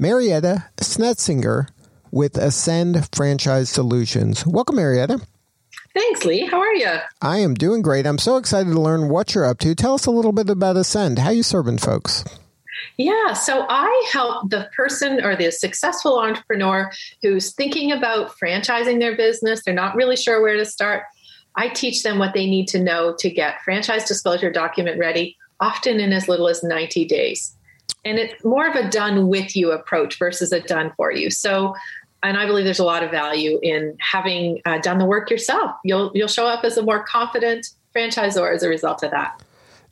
Marietta Snetzinger with Ascend Franchise Solutions. Welcome, Marietta. Thanks, Lee. How are you? I am doing great. I'm so excited to learn what you're up to. Tell us a little bit about Ascend. How you serving folks? Yeah, so I help the person or the successful entrepreneur who's thinking about franchising their business. They're not really sure where to start. I teach them what they need to know to get franchise disclosure document ready, often in as little as 90 days and it's more of a done with you approach versus a done for you. So, and I believe there's a lot of value in having uh, done the work yourself. You'll you'll show up as a more confident franchisor as a result of that.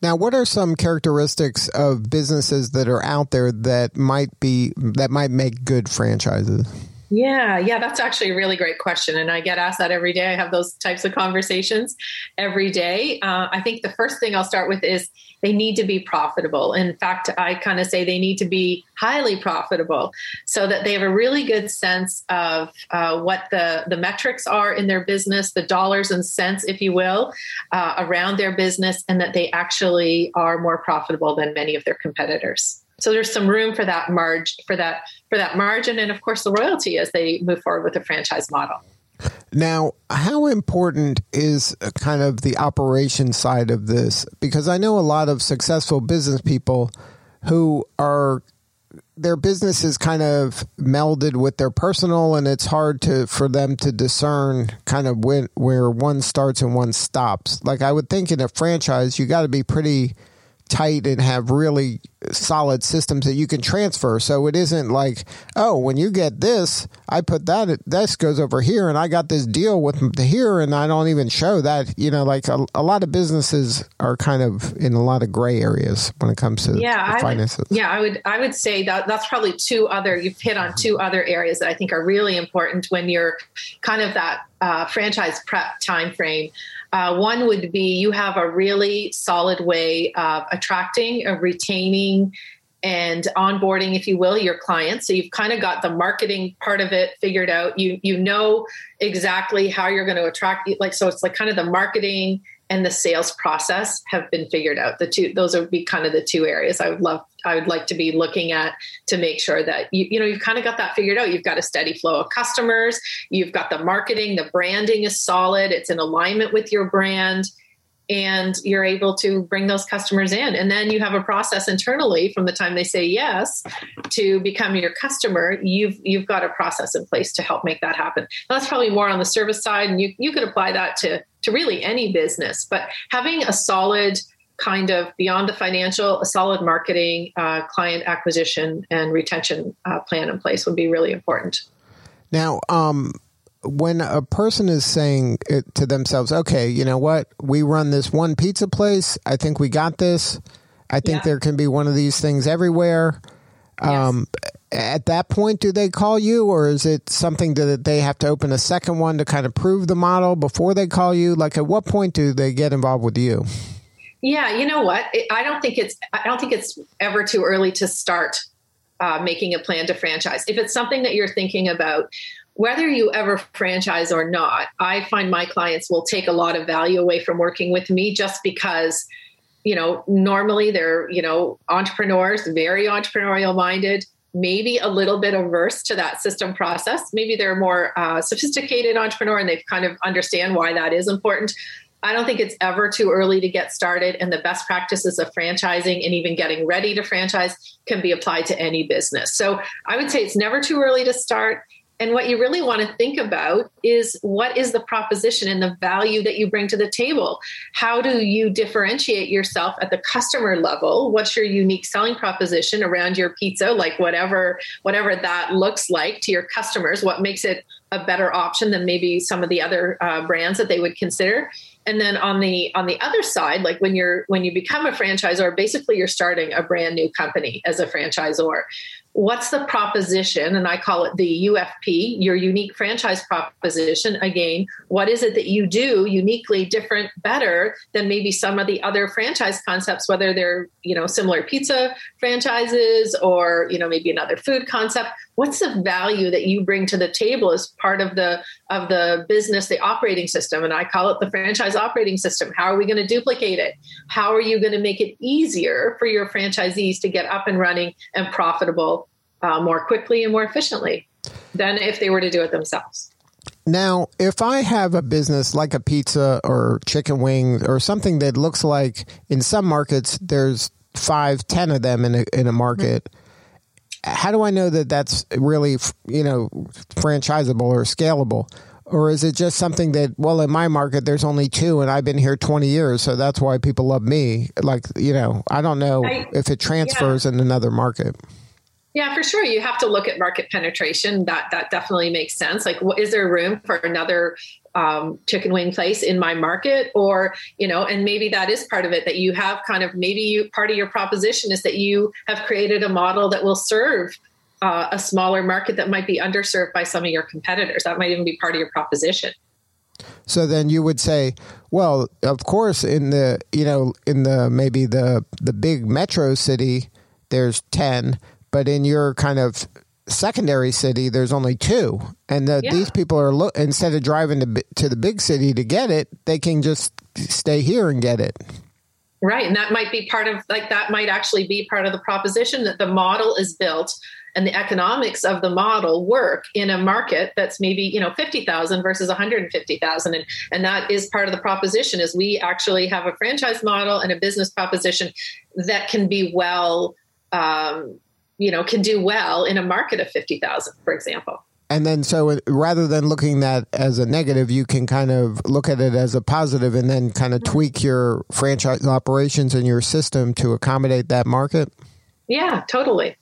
Now, what are some characteristics of businesses that are out there that might be that might make good franchises? Yeah, yeah, that's actually a really great question. And I get asked that every day. I have those types of conversations every day. Uh, I think the first thing I'll start with is they need to be profitable. In fact, I kind of say they need to be highly profitable so that they have a really good sense of uh, what the, the metrics are in their business, the dollars and cents, if you will, uh, around their business, and that they actually are more profitable than many of their competitors. So there's some room for that margin for that for that margin and of course the royalty as they move forward with the franchise model. Now, how important is uh, kind of the operation side of this? Because I know a lot of successful business people who are their business is kind of melded with their personal and it's hard to for them to discern kind of when, where one starts and one stops. Like I would think in a franchise you got to be pretty tight and have really solid systems that you can transfer. So it isn't like, oh, when you get this, I put that, this goes over here and I got this deal with the here and I don't even show that, you know, like a, a lot of businesses are kind of in a lot of gray areas when it comes to yeah, finances. Would, yeah, I would, I would say that that's probably two other, you've hit on two other areas that I think are really important when you're kind of that uh, franchise prep time frame. Uh, one would be you have a really solid way of attracting, of retaining, and onboarding, if you will, your clients. So you've kind of got the marketing part of it figured out. You you know exactly how you're going to attract. Like so, it's like kind of the marketing and the sales process have been figured out. The two those would be kind of the two areas I would love I would like to be looking at to make sure that you you know you've kind of got that figured out. You've got a steady flow of customers, you've got the marketing, the branding is solid, it's in alignment with your brand and you're able to bring those customers in. And then you have a process internally from the time they say yes to become your customer. You've you've got a process in place to help make that happen. That's probably more on the service side and you, you could apply that to to really any business but having a solid kind of beyond the financial a solid marketing uh, client acquisition and retention uh, plan in place would be really important now um when a person is saying to themselves, okay, you know what? We run this one pizza place. I think we got this. I think yeah. there can be one of these things everywhere. Yes. Um, at that point, do they call you, or is it something that they have to open a second one to kind of prove the model before they call you? Like, at what point do they get involved with you? Yeah, you know what? I don't think it's I don't think it's ever too early to start uh, making a plan to franchise. If it's something that you're thinking about, whether you ever franchise or not, I find my clients will take a lot of value away from working with me just because, you know, normally they're, you know, entrepreneurs, very entrepreneurial minded, maybe a little bit averse to that system process. Maybe they're more uh, sophisticated entrepreneur and they kind of understand why that is important. I don't think it's ever too early to get started, and the best practices of franchising and even getting ready to franchise can be applied to any business. So I would say it's never too early to start. And what you really want to think about is what is the proposition and the value that you bring to the table? How do you differentiate yourself at the customer level? What's your unique selling proposition around your pizza? Like whatever whatever that looks like to your customers, what makes it a better option than maybe some of the other uh, brands that they would consider? and then on the on the other side like when you're when you become a franchisor basically you're starting a brand new company as a franchisor what's the proposition and i call it the ufp your unique franchise proposition. Again what is it that you do uniquely different better than maybe some of the other franchise concepts whether they're you know similar pizza franchises or you know maybe another food concept? What's the value that you bring to the table as part of the of the business the operating system? And i call it the franchise operating system. How are we going to duplicate it? How are you going to make it easier for your franchisees to get up and running and profitable uh, more quickly and more efficiently than if they were to do it themselves. Now, if I have a business like a pizza or chicken wings or something that looks like in some markets there's five, ten of them in a, in a market, mm-hmm. how do I know that that's really you know franchisable or scalable? Or is it just something that, well, in my market, there's only two and I've been here 20 years, so that's why people love me? Like, you know, I don't know I, if it transfers yeah. in another market. Yeah, for sure. You have to look at market penetration. That that definitely makes sense. Like, what, is there room for another um, chicken wing place in my market? Or you know, and maybe that is part of it. That you have kind of maybe you part of your proposition is that you have created a model that will serve uh, a smaller market that might be underserved by some of your competitors. That might even be part of your proposition. So then you would say, well, of course, in the you know in the maybe the the big metro city, there's ten but in your kind of secondary city, there's only two, and the, yeah. these people are lo- instead of driving to to the big city to get it, they can just stay here and get it. Right, and that might be part of like that might actually be part of the proposition that the model is built and the economics of the model work in a market that's maybe you know 50,000 versus 150,000 and and that is part of the proposition is we actually have a franchise model and a business proposition that can be well um, you know can do well in a market of 50,000 for example. And then so rather than looking at that as a negative you can kind of look at it as a positive and then kind of tweak your franchise operations and your system to accommodate that market? Yeah totally.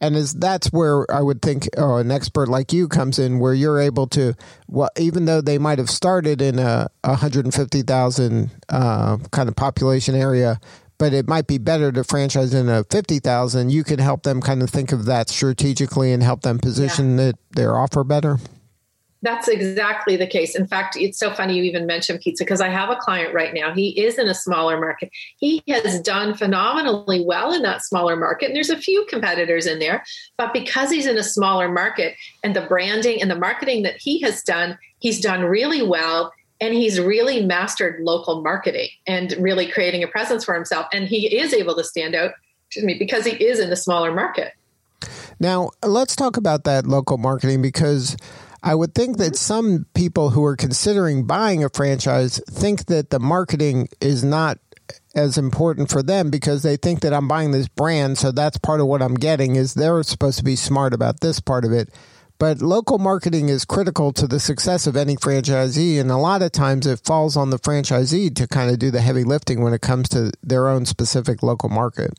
And is that's where I would think oh, an expert like you comes in, where you're able to, well, even though they might have started in a 150,000 uh, kind of population area, but it might be better to franchise in a 50,000. You can help them kind of think of that strategically and help them position yeah. it, their offer better. That's exactly the case. In fact, it's so funny you even mentioned pizza because I have a client right now. He is in a smaller market. He has done phenomenally well in that smaller market. And there's a few competitors in there. But because he's in a smaller market and the branding and the marketing that he has done, he's done really well and he's really mastered local marketing and really creating a presence for himself. And he is able to stand out excuse me because he is in the smaller market. Now let's talk about that local marketing because I would think that mm-hmm. some people who are considering buying a franchise think that the marketing is not as important for them because they think that I'm buying this brand so that's part of what I'm getting. Is they're supposed to be smart about this part of it but local marketing is critical to the success of any franchisee. And a lot of times it falls on the franchisee to kind of do the heavy lifting when it comes to their own specific local market.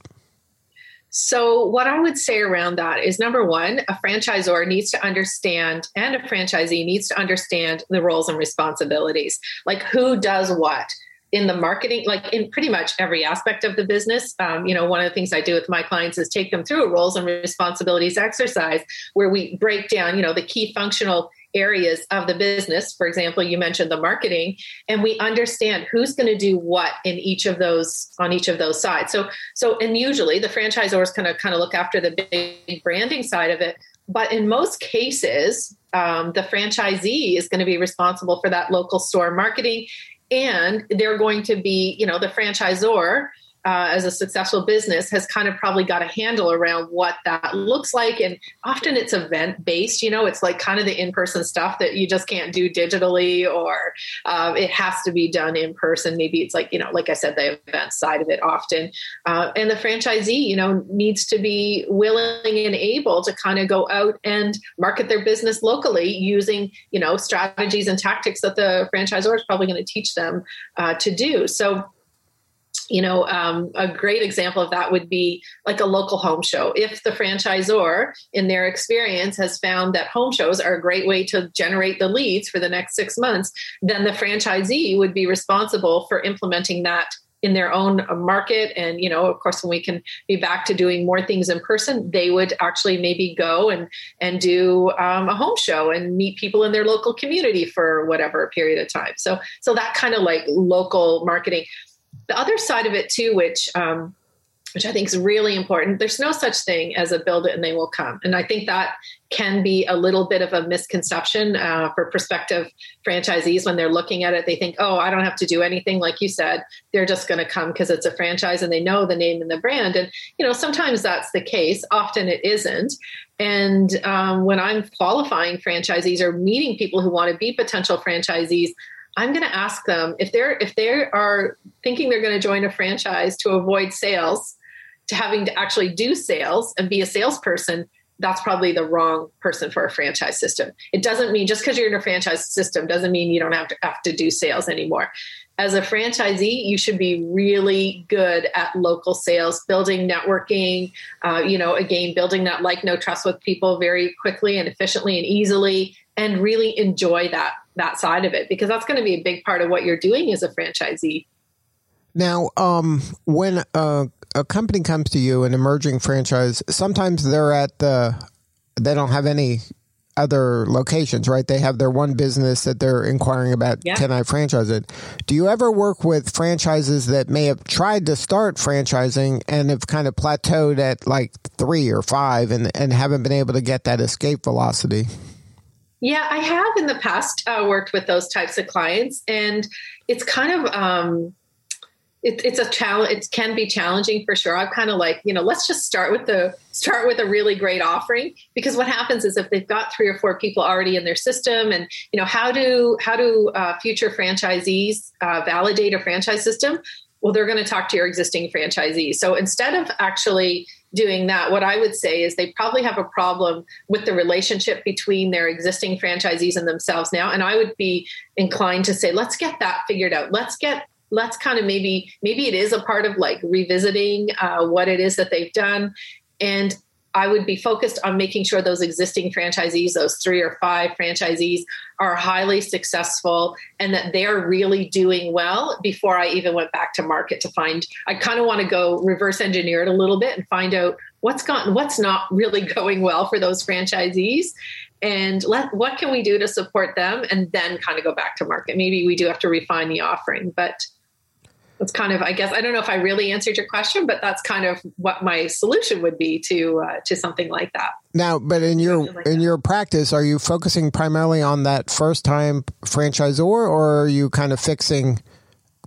So, what I would say around that is number one, a franchisor needs to understand, and a franchisee needs to understand the roles and responsibilities. Like who does what? In the marketing, like in pretty much every aspect of the business. Um, you know, one of the things I do with my clients is take them through a roles and responsibilities exercise where we break down, you know, the key functional areas of the business. For example, you mentioned the marketing, and we understand who's going to do what in each of those on each of those sides. So, so and usually the franchisor is going to kind of look after the big branding side of it. But in most cases, um, the franchisee is going to be responsible for that local store marketing and they're going to be you know the franchisor uh, as a successful business has kind of probably got a handle around what that looks like. And often it's event based you know it's like kind of the in-person stuff that you just can't do digitally or uh, it has to be done in person. Maybe it's like you know like i said the event side of it often. Uh, and the franchisee you know needs to be willing and able to kind of go out and market their business locally using you know strategies and tactics that the franchisor is probably going to teach them uh, to do. So you know, um, a great example of that would be like a local home show. If the franchisor, in their experience, has found that home shows are a great way to generate the leads for the next six months, then the franchisee would be responsible for implementing that in their own market. And you know of course when we can be back to doing more things in person they would actually maybe go and and do um, a home show and meet people in their local community for whatever period of time. So so that kind of like local marketing the other side of it too which um, which I think is really important. There's no such thing as a build it and they will come. And I think that can be a little bit of a misconception uh, for prospective franchisees when they're looking at it. They think, oh, I don't have to do anything. Like you said, they're just going to come because it's a franchise and they know the name and the brand. And, you know, sometimes that's the case. Often it isn't. And um, when I'm qualifying franchisees or meeting people who want to be potential franchisees, I'm going to ask them if they're if they are thinking they're going to join a franchise to avoid sales to having to actually do sales and be a salesperson, that's probably the wrong person for a franchise system. It doesn't mean just because you're in a franchise system doesn't mean you don't have to have to do sales anymore. As a franchisee, you should be really good at local sales, building networking. Uh, you know, again, building that like, no trust with people very quickly and efficiently and easily, and really enjoy that that side of it because that's going to be a big part of what you're doing as a franchisee. Now, um, when a, a company comes to you, an emerging franchise, sometimes they're at the, they don't have any other locations, right? They have their one business that they're inquiring about. Yeah. Can I franchise it? Do you ever work with franchises that may have tried to start franchising and have kind of plateaued at like three or five and, and haven't been able to get that escape velocity? Yeah, I have in the past uh, worked with those types of clients, and it's kind of um, it, it's a challenge. It can be challenging for sure. I'm kind of like, you know, let's just start with the start with a really great offering because what happens is if they've got three or four people already in their system, and you know, how do how do uh, future franchisees uh, validate a franchise system? Well, they're going to talk to your existing franchisees. So instead of actually doing that, what I would say is they probably have a problem with the relationship between their existing franchisees and themselves now. And I would be inclined to say, let's get that figured out. Let's get let's kind of maybe maybe it is a part of like revisiting uh, what it is that they've done and i would be focused on making sure those existing franchisees those three or five franchisees are highly successful and that they're really doing well before i even went back to market to find i kind of want to go reverse engineer it a little bit and find out what's gone what's not really going well for those franchisees and let what can we do to support them and then kind of go back to market. Maybe we do have to refine the offering but that's kind of i guess i don't know if i really answered your question but that's kind of what my solution would be to uh, to something like that now but in your like in that. your practice are you focusing primarily on that first time franchisor or are you kind of fixing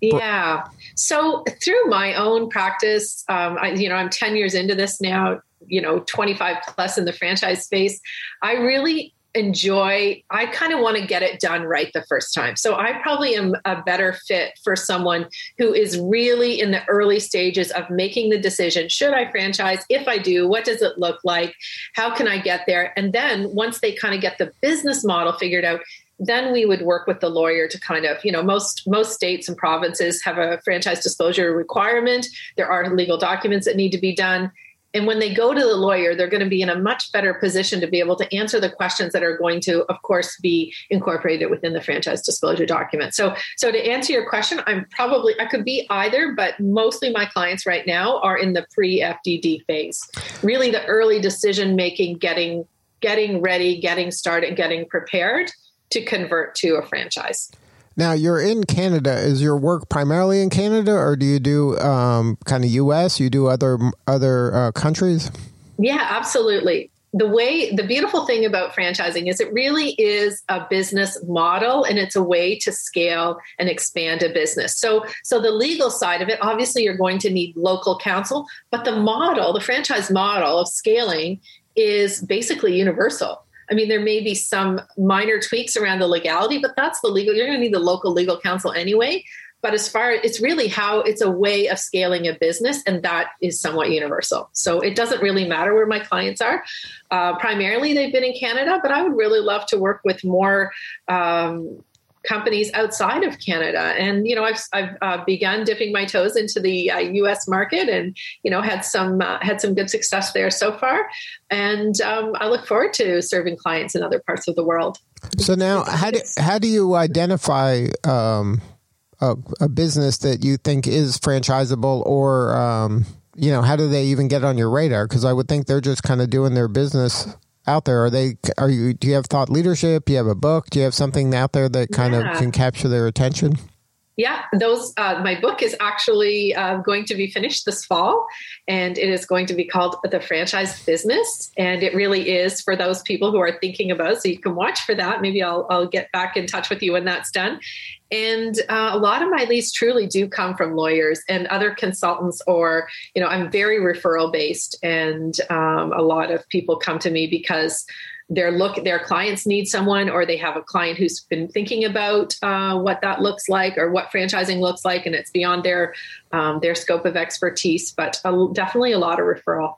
yeah so through my own practice um, I, you know i'm 10 years into this now you know 25 plus in the franchise space i really enjoy i kind of want to get it done right the first time. So i probably am a better fit for someone who is really in the early stages of making the decision should i franchise? If i do what does it look like? How can i get there? And then once they kind of get the business model figured out then we would work with the lawyer to kind of you know most most states and provinces have a franchise disclosure requirement. There are legal documents that need to be done and when they go to the lawyer, they're going to be in a much better position to be able to answer the questions that are going to, of course, be incorporated within the franchise disclosure document. So, so to answer your question, I'm probably I could be either, but mostly my clients right now are in the pre-FDD phase, really the early decision making, getting getting ready, getting started, getting prepared to convert to a franchise. Now you're in Canada. Is your work primarily in Canada, or do you do um, kind of U.S.? You do other other uh, countries? Yeah, absolutely. The way the beautiful thing about franchising is it really is a business model and it's a way to scale and expand a business. So so the legal side of it obviously you're going to need local counsel, but the model, the franchise model of scaling is basically universal. I mean, there may be some minor tweaks around the legality, but that's the legal. You're going to need the local legal counsel anyway. But as far it's really how it's a way of scaling a business, and that is somewhat universal. So it doesn't really matter where my clients are. Uh, primarily, they've been in Canada, but I would really love to work with more. Um, companies outside of Canada. And you know, I've, I've uh, begun dipping my toes into the uh, U.S. market, and you know, had some uh, had some good success there so far. And um, I look forward to serving clients in other parts of the world. So now, how do how do you identify? Um, a, a business that you think is franchisable or um, you know how do they even get on your radar because i would think they're just kind of doing their business out there? Are they are you do you have thought leadership? Do you have a book? Do you have something out there that kind yeah. of can capture their attention yeah, those. Uh, my book is actually uh, going to be finished this fall, and it is going to be called "The Franchise Business." And it really is for those people who are thinking about. It, so you can watch for that. Maybe I'll, I'll get back in touch with you when that's done. And uh, a lot of my leads truly do come from lawyers and other consultants, or you know, I'm very referral based, and um, a lot of people come to me because their look their clients need someone or they have a client who's been thinking about uh, what that looks like or what franchising looks like and it's beyond their um, their scope of expertise but a, definitely a lot of referral.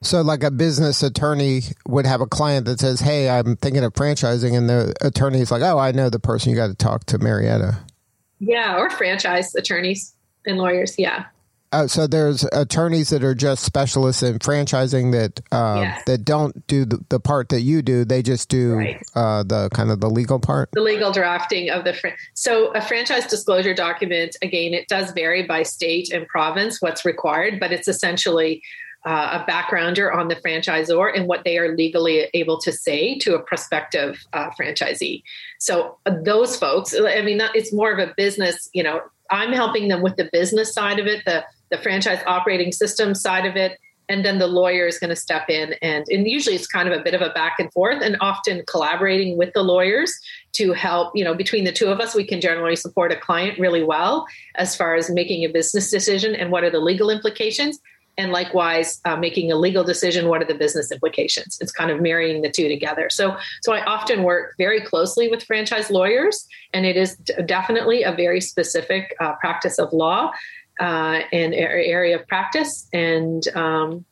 So like a business attorney would have a client that says hey i'm thinking of franchising and the attorney is like oh i know the person you got to talk to marietta. Yeah or franchise attorneys and lawyers yeah uh, so there's attorneys that are just specialists in franchising that uh, yes. that don't do the, the, part that you do. They just do right. uh, the kind of the legal part. The legal drafting of the fr- so a franchise disclosure document. Again, it does vary by state and province what's required, but it's essentially uh, a backgrounder on the franchisor and what they are legally able to say to a prospective uh, franchisee. So uh, those folks, I mean, it's more of a business. You know, I'm helping them with the business side of it, the the franchise operating system side of it and then the lawyer is going to step in and, and usually it's kind of a bit of a back and forth and often collaborating with the lawyers to help you know between the two of us we can generally support a client really well as far as making a business decision and what are the legal implications. And likewise uh, making a legal decision what are the business implications? It's kind of marrying the two together. So so i often work very closely with franchise lawyers and it is definitely a very specific uh, practice of law uh, and area of practice. And um,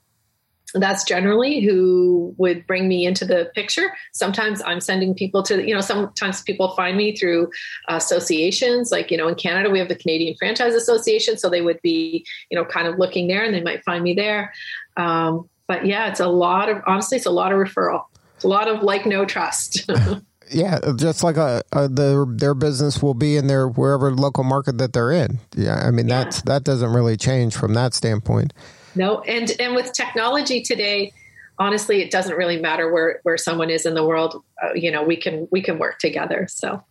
that's generally who would bring me into the picture. Sometimes I'm sending people to, you know, sometimes people find me through associations. Like, you know, in Canada, we have the Canadian Franchise Association. So they would be, you know, kind of looking there and they might find me there. Um, but yeah, it's a lot of, honestly, it's a lot of referral. It's a lot of like, no trust. Yeah, just like a, a their their business will be in their wherever local market that they're in. Yeah, I mean yeah. that's that doesn't really change from that standpoint. No, and and with technology today, honestly, it doesn't really matter where where someone is in the world. Uh, you know, we can we can work together. So.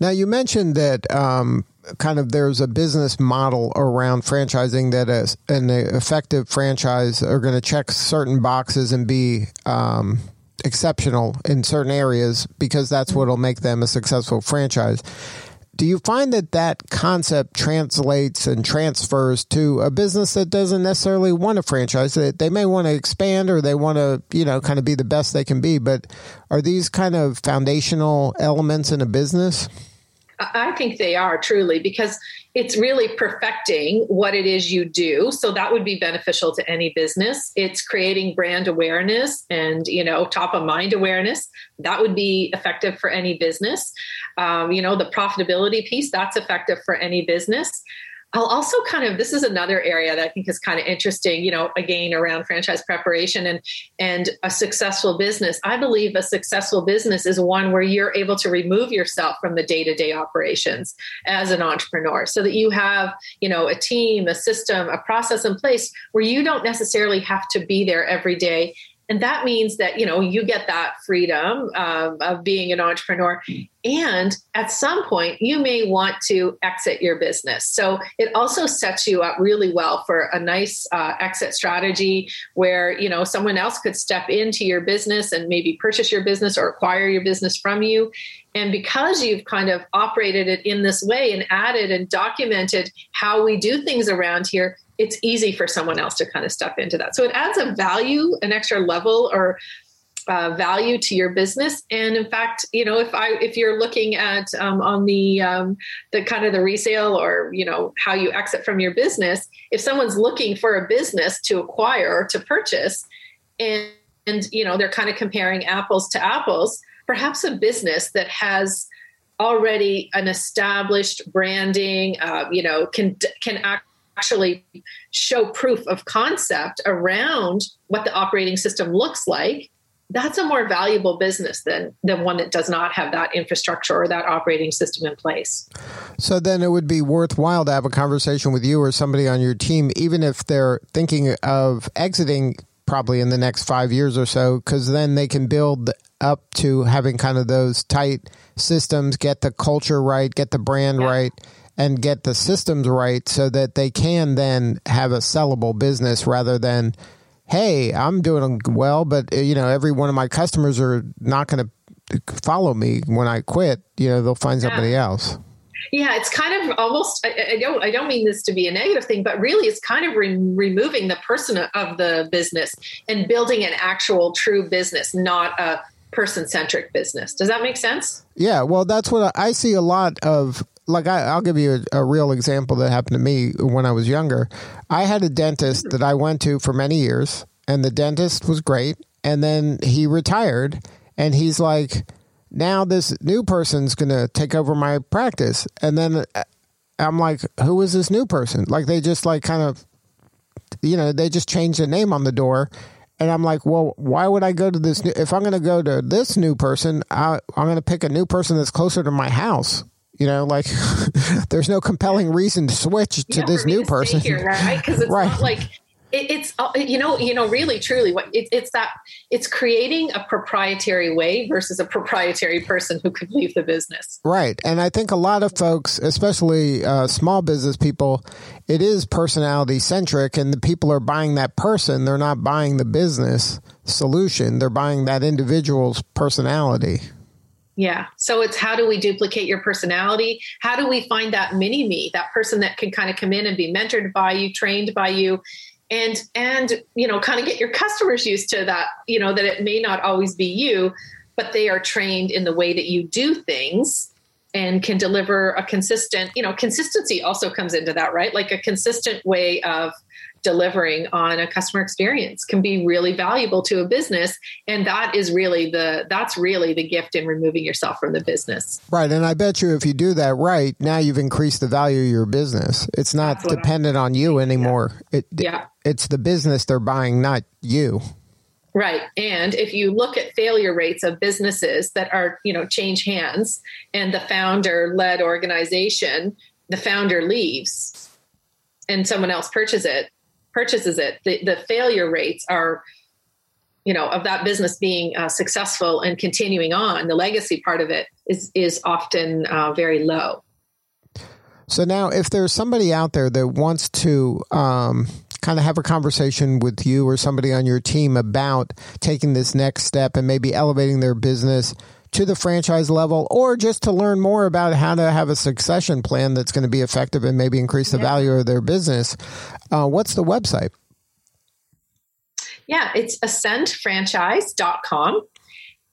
Now you mentioned that um, kind of there's a business model around franchising that is an effective franchise are going to check certain boxes and be um, exceptional in certain areas because that's mm-hmm. what will make them a successful franchise. Do you find that that concept translates and transfers to a business that doesn't necessarily want a franchise? They, they may want to expand or they want to, you know, kind of be the best they can be, but are these kind of foundational elements in a business? I think they are truly because it's really perfecting what it is you do. So that would be beneficial to any business. It's creating brand awareness and you know top of mind awareness. That would be effective for any business. Um, you know the profitability piece that's effective for any business. I'll also kind of this is another area that I think is kind of interesting, you know, again around franchise preparation and and a successful business. I believe a successful business is one where you're able to remove yourself from the day-to-day operations as an entrepreneur so that you have, you know, a team, a system, a process in place where you don't necessarily have to be there every day and that means that you know you get that freedom um, of being an entrepreneur. And at some point you may want to exit your business. So it also sets you up really well for a nice uh, exit strategy where you know someone else could step into your business and maybe purchase your business or acquire your business from you. And because you've kind of operated it in this way and added and documented how we do things around here it's easy for someone else to kind of step into that. So it adds a value, an extra level or uh, value to your business. And in fact, you know, if I if you're looking at um, on the um, the kind of the resale or you know how you exit from your business, if someone's looking for a business to acquire or to purchase, and and you know they're kind of comparing apples to apples, perhaps a business that has already an established branding, uh, you know, can can act actually show proof of concept around what the operating system looks like that's a more valuable business than than one that does not have that infrastructure or that operating system in place. So then it would be worthwhile to have a conversation with you or somebody on your team, even if they're thinking of exiting probably in the next five years or so, because then they can build up to having kind of those tight systems, get the culture right, get the brand yeah. right, and get the systems right so that they can then have a sellable business rather than hey, I'm doing well, but uh, you know, every one of my customers are not going to follow me when I quit. You know, they'll find somebody else. Yeah, it's kind of almost. I, I, don't. I don't mean this to be a negative thing, but really, it's kind of re- removing the person of the business and building an actual true business, not a person centric business. Does that make sense? Yeah. Well, that's what I see a lot of like I, will give you a, a, real example that happened to me when I was younger. I had a dentist that I went to for many years, and the dentist was great. And then he retired, and he's like, now this new person's going to take over my practice. And then uh, I'm like, who is this new person? Like they just like kind of, you know, they just changed the name on the door. And I'm like, well, why would I go to this? New, if I'm going to go to this new person, I, I'm going to pick a new person that's closer to my house. You know, like there's no compelling reason to switch to this new to person, here, right? Because it's right. not like it, it's uh, you know you know really truly what it, it's that it's creating a proprietary way versus a proprietary person who could leave the business. Right, and I think a lot of folks, especially uh, small business people, it is personality centric, and the people are buying that person. They're not buying the business solution. They're buying that individual's personality. Yeah. So it's how do we duplicate your personality? How do we find that mini me, that person that can kind of come in and be mentored by you, trained by you, and and you know, kind of get your customers used to that, you know, that it may not always be you, but they are trained in the way that you do things and can deliver a consistent, you know, consistency also comes into that, right? Like a consistent way of delivering on a customer experience can be really valuable to a business. And that is really the that's really the gift in removing yourself from the business. Right. And i bet you if you do that right now you've increased the value of your business. It's not dependent on you anymore. Yeah. it yeah. it's the business they're buying not you. Right. And if you look at failure rates of businesses that are, you know, change hands and the founder led organization, the founder leaves and someone else purchases it, purchases it, the, the failure rates are, you know, of that business being uh, successful and continuing on, the legacy part of it is is often uh, very low. So now, if there's somebody out there that wants to um, kind of have a conversation with you or somebody on your team about taking this next step and maybe elevating their business to the franchise level or just to learn more about how to have a succession plan that's going to be effective and maybe increase the yeah. value of their business, uh, what's the website? Yeah, it's ascendfranchise.com.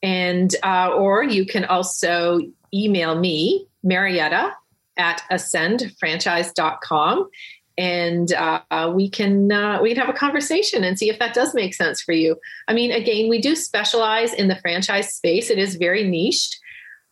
And, uh, or you can also email me, Marietta, at ascendfranchise.com and uh, we can uh, we can have a conversation and see if that does make sense for you. I mean, again, we do specialize in the franchise space; it is very niched.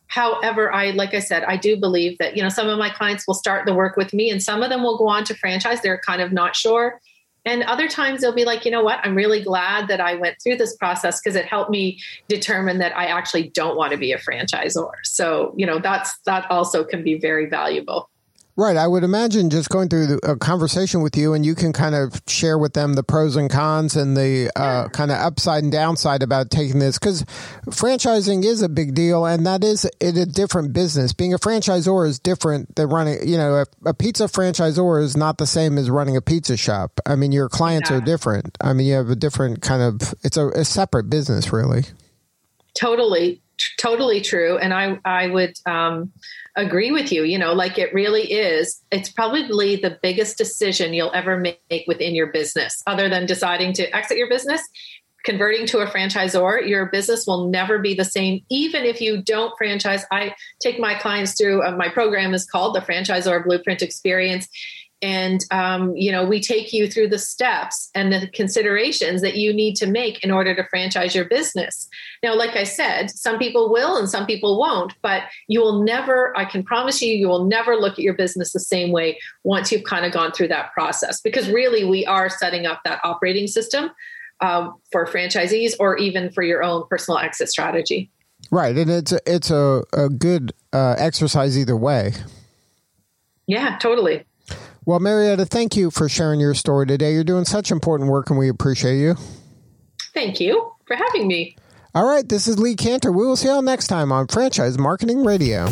However, I like I said, I do believe that you know some of my clients will start the work with me, and some of them will go on to franchise. They're kind of not sure. And other times they'll be like, you know what, I'm really glad that I went through this process because it helped me determine that I actually don't want to be a franchisor. So, you know, that's that also can be very valuable. Right. I would imagine just going through a conversation with you and you can kind of share with them the pros and cons and the uh, kind of upside and downside about taking this because franchising is a big deal and that is it a different business. Being a franchisor is different than running, you know, a, a pizza franchisor is not the same as running a pizza shop. I mean, your clients yeah. are different. I mean, you have a different kind of, it's a, a separate business, really. Totally. T- totally true. And I, I would, um, agree with you. You know, like it really is. It's probably the biggest decision you'll ever make within your business, other than deciding to exit your business. Converting to a franchisor, your business will never be the same, even if you don't franchise. I take my clients through uh, my program is called the Franchisor Blueprint Experience and um, you know we take you through the steps and the considerations that you need to make in order to franchise your business now like i said some people will and some people won't but you will never i can promise you you will never look at your business the same way once you've kind of gone through that process because really we are setting up that operating system uh, for franchisees or even for your own personal exit strategy. Right, and it's a, it's a, a good uh, exercise either way. Yeah, totally. Well, Marietta, thank you for sharing your story today. You're doing such important work, and we appreciate you. Thank you for having me. All right, this is Lee Kantor. We will see you all next time on Franchise Marketing Radio.